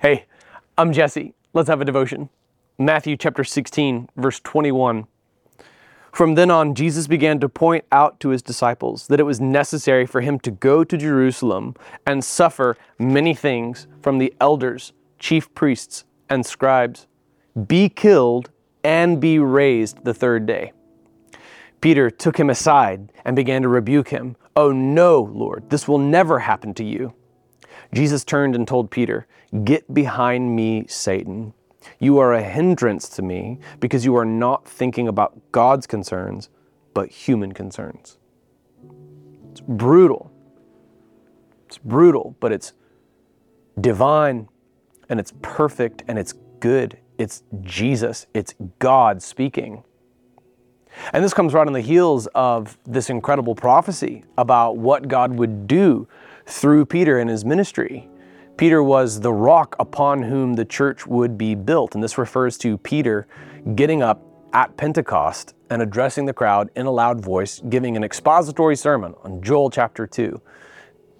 Hey, I'm Jesse. Let's have a devotion. Matthew chapter 16, verse 21. From then on, Jesus began to point out to his disciples that it was necessary for him to go to Jerusalem and suffer many things from the elders, chief priests, and scribes, be killed, and be raised the third day. Peter took him aside and began to rebuke him. Oh, no, Lord, this will never happen to you. Jesus turned and told Peter, Get behind me, Satan. You are a hindrance to me because you are not thinking about God's concerns, but human concerns. It's brutal. It's brutal, but it's divine and it's perfect and it's good. It's Jesus, it's God speaking. And this comes right on the heels of this incredible prophecy about what God would do through Peter and his ministry. Peter was the rock upon whom the church would be built. And this refers to Peter getting up at Pentecost and addressing the crowd in a loud voice, giving an expository sermon on Joel chapter 2,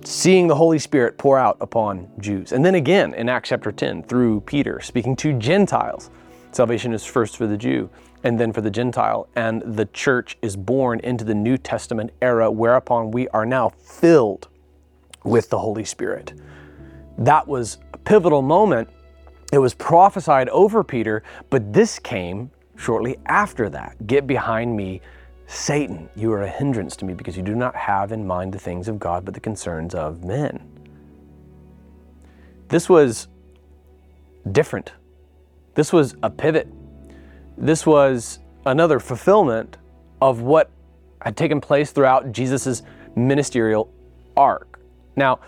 seeing the Holy Spirit pour out upon Jews. And then again in Acts chapter 10 through Peter, speaking to Gentiles. Salvation is first for the Jew and then for the Gentile. And the church is born into the New Testament era, whereupon we are now filled with the Holy Spirit. That was a pivotal moment. It was prophesied over Peter, but this came shortly after that. Get behind me, Satan. You are a hindrance to me because you do not have in mind the things of God, but the concerns of men. This was different. This was a pivot. This was another fulfillment of what had taken place throughout Jesus' ministerial arc. Now,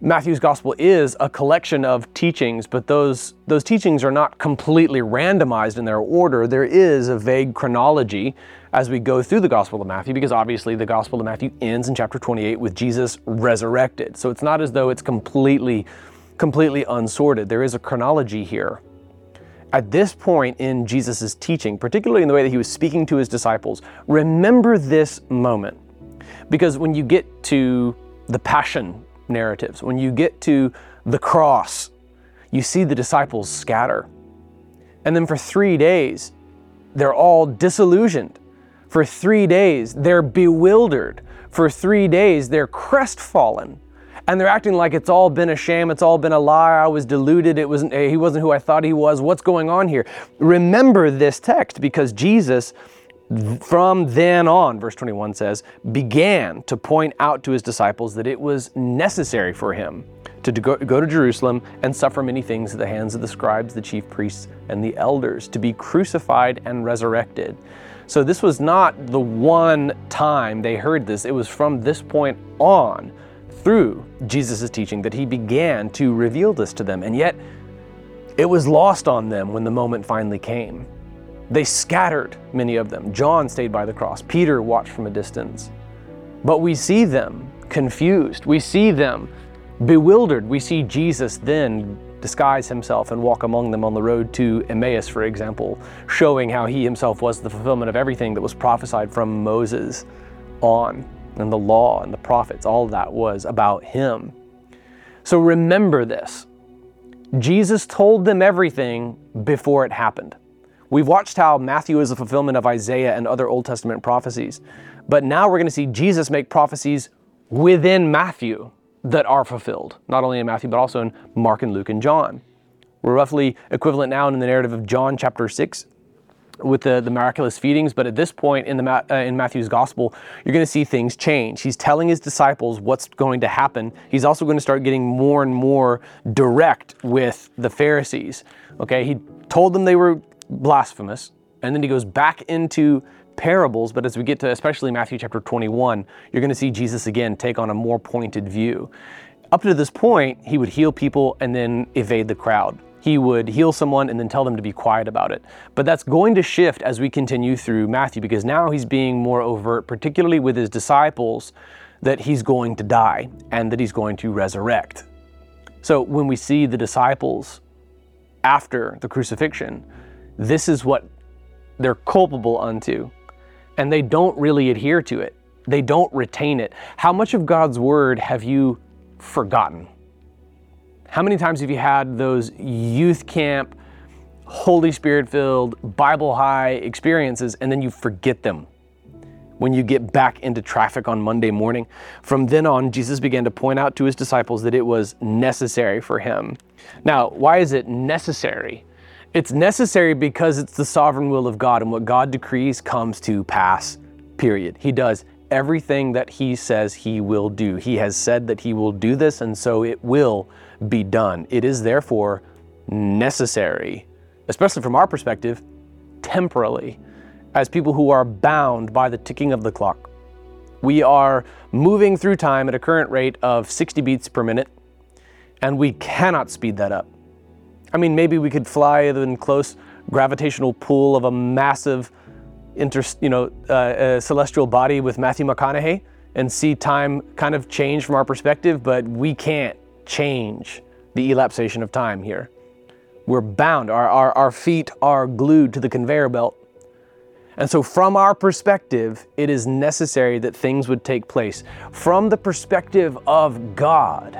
Matthew's gospel is a collection of teachings, but those, those teachings are not completely randomized in their order. There is a vague chronology as we go through the gospel of Matthew, because obviously the gospel of Matthew ends in chapter 28 with Jesus resurrected. So it's not as though it's completely, completely unsorted. There is a chronology here. At this point in Jesus' teaching, particularly in the way that he was speaking to his disciples, remember this moment. Because when you get to the passion narratives. When you get to the cross, you see the disciples scatter. And then for three days, they're all disillusioned. For three days, they're bewildered. For three days, they're crestfallen. And they're acting like it's all been a sham, it's all been a lie, I was deluded, it wasn't, he wasn't who I thought he was, what's going on here? Remember this text because Jesus from then on, verse 21 says, began to point out to his disciples that it was necessary for him to go, to Jerusalem and suffer many things at the hands of the scribes, the chief priests, and the elders, to be crucified and resurrected. So this was not the one time they heard this, it was from this point on through Jesus' teaching that he began to reveal this to them. And yet, it was lost on them when the moment finally came. They scattered, many of them. John stayed by the cross. Peter watched from a distance. But we see them confused. We see them bewildered. We see Jesus then disguise himself and walk among them on the road to Emmaus, for example, showing how he himself was the fulfillment of everything that was prophesied from Moses on, and the law and the prophets. All that was about him. So remember this Jesus told them everything before it happened. We've watched how Matthew is a fulfillment of Isaiah and other Old Testament prophecies, but now we're going to see Jesus make prophecies within Matthew that are fulfilled, not only in Matthew, but also in Mark and Luke and John. We're roughly equivalent now in the narrative of John chapter 6 with the, the miraculous feedings, but at this point in, the, uh, in Matthew's gospel, you're going to see things change. He's telling his disciples what's going to happen. He's also going to start getting more and more direct with the Pharisees. Okay, he told them they were blasphemous. And then he goes back into parables, but as we get to especially Matthew chapter 21, you're going to see Jesus again take on a more pointed view. Up to this point, he would heal people and then evade the crowd. He would heal someone and then tell them to be quiet about it. But that's going to shift as we continue through Matthew because now he's being more overt, particularly with his disciples, that he's going to die and that he's going to resurrect. So when we see the disciples after the crucifixion, this is what they're culpable unto. And they don't really adhere to it, they don't retain it. How much of God's word have you forgotten? How many times have you had those youth camp, Holy Spirit filled, Bible high experiences and then you forget them? When you get back into traffic on Monday morning. From then on, Jesus began to point out to his disciples that it was necessary for him. Now, why is it necessary? It's necessary because it's the sovereign will of God, and what God decrees comes to pass, period. He does everything that He says He will do. He has said that He will do this, and so it will be done. It is therefore necessary, especially from our perspective, temporally, as people who are bound by the ticking of the clock. We are moving through time at a current rate of 60 beats per minute, and we cannot speed that up. I mean, maybe we could fly in close gravitational pull of a massive inter, you know, uh, uh, celestial body with Matthew McConaughey and see time kind of change from our perspective, but we can't change the elapsation of time here. We're bound, our, our, our feet are glued to the conveyor belt. And so, from our perspective, it is necessary that things would take place. From the perspective of God,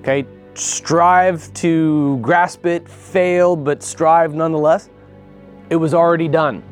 okay, strive to grasp it, fail, but strive nonetheless. It was already done.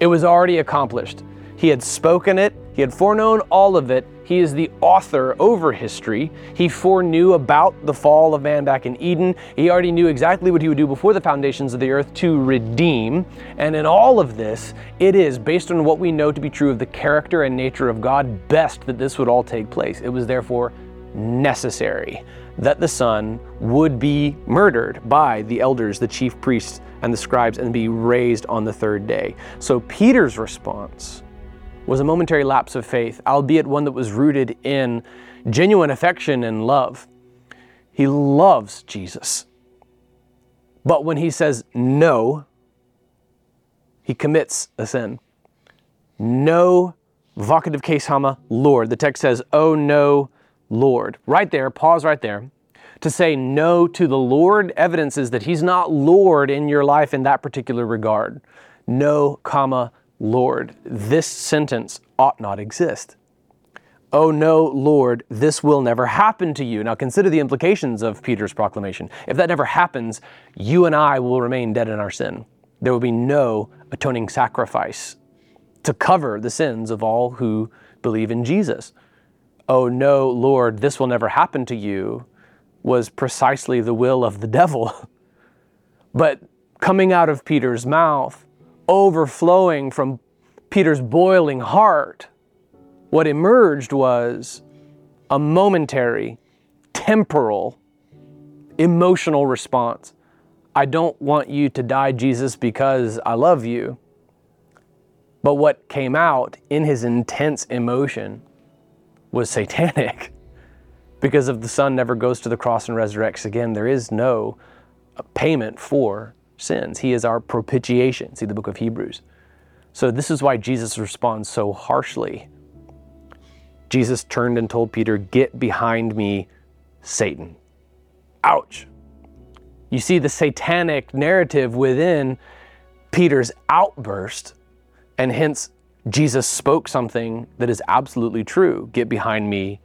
It was already accomplished. He had spoken it, he had foreknown all of it. He is the author over history. He foreknew about the fall of man back in Eden. He already knew exactly what he would do before the foundations of the earth to redeem. And in all of this, it is, based on what we know to be true of the character and nature of God, best that this would all take place. It was therefore necessary that the Son would be murdered by the elders, the chief priests, and the scribes, and be raised on the third day. So Peter's response was a momentary lapse of faith, albeit one that was rooted in genuine affection and love. He loves Jesus. But when he says no, he commits a sin. No vocative case comma, Lord. The text says, Oh no, Lord. Right there, pause right there. To say no to the Lord evidences that He's not Lord in your life in that particular regard. No, comma, Lord. This sentence ought not exist. Oh no, Lord, this will never happen to you. Now consider the implications of Peter's proclamation. If that never happens, you and I will remain dead in our sin. There will be no atoning sacrifice to cover the sins of all who believe in Jesus oh no, Lord, this will never happen to you, was precisely the will of the devil. but coming out of Peter's mouth, overflowing from Peter's boiling heart, what emerged was a momentary, temporal, emotional response. I don't want you to die, Jesus, because I love you. But what came out in his intense emotion was satanic. because if the Son never goes to the cross and resurrects again, there is no payment for sins. He is our propitiation. See the book of Hebrews. So, this is why Jesus responds so harshly. Jesus turned and told Peter, Get behind me, Satan. Ouch. You see the satanic narrative within Peter's outburst, and hence Jesus spoke something that is absolutely true Get behind me,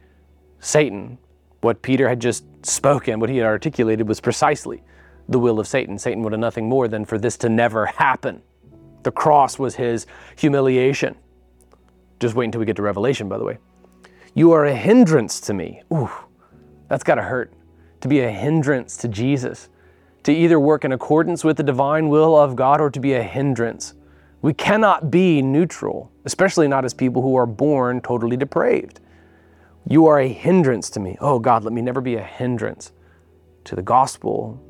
Satan. What Peter had just spoken, what he had articulated, was precisely the will of Satan. Satan wanted nothing more than for this to never happen. The cross was his humiliation. Just wait until we get to Revelation, by the way. You are a hindrance to me. Ooh, that's got to hurt. To be a hindrance to Jesus. To either work in accordance with the divine will of God or to be a hindrance. We cannot be neutral, especially not as people who are born totally depraved. You are a hindrance to me. Oh God, let me never be a hindrance to the gospel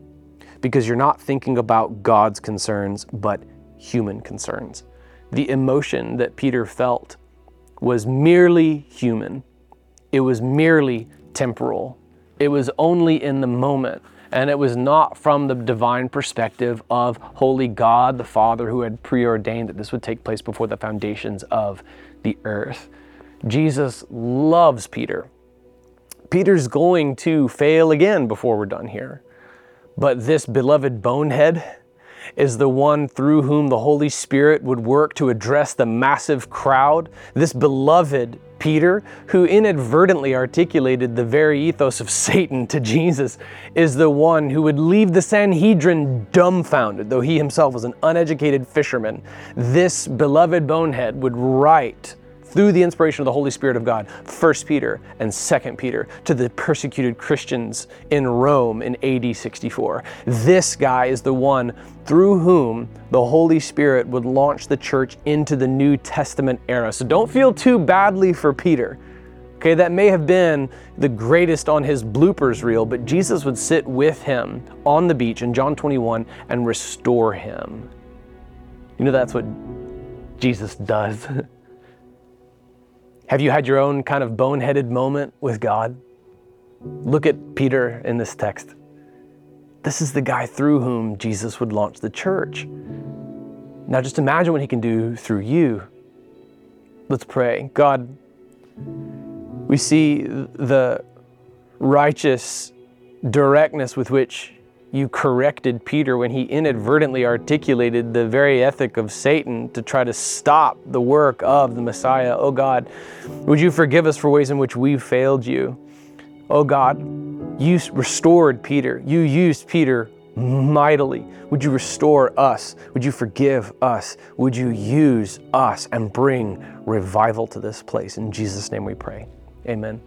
because you're not thinking about God's concerns, but human concerns. The emotion that Peter felt was merely human, it was merely temporal, it was only in the moment and it was not from the divine perspective of holy God the Father who had preordained that this would take place before the foundations of the earth. Jesus loves Peter. Peter's going to fail again before we're done here. But this beloved bonehead is the one through whom the Holy Spirit would work to address the massive crowd. This beloved Peter, who inadvertently articulated the very ethos of Satan to Jesus, is the one who would leave the Sanhedrin dumbfounded, though he himself was an uneducated fisherman. This beloved bonehead would write through the inspiration of the Holy Spirit of God, 1 Peter and 2 Peter, to the persecuted Christians in Rome in AD 64. This guy is the one through whom the Holy Spirit would launch the church into the New Testament era. So don't feel too badly for Peter. Okay, that may have been the greatest on his bloopers reel, but Jesus would sit with him on the beach in John 21 and restore him. You know, that's what Jesus does. Have you had your own kind of boneheaded moment with God? Look at Peter in this text. This is the guy through whom Jesus would launch the church. Now, just imagine what he can do through you. Let's pray. God, we see the righteous directness with which you corrected Peter when he inadvertently articulated the very ethic of Satan to try to stop the work of the Messiah. Oh God, would you forgive us for ways in which we've failed you? Oh God, you restored Peter. You used Peter mightily. Would you restore us? Would you forgive us? Would you use us and bring revival to this place? In Jesus' name we pray. Amen.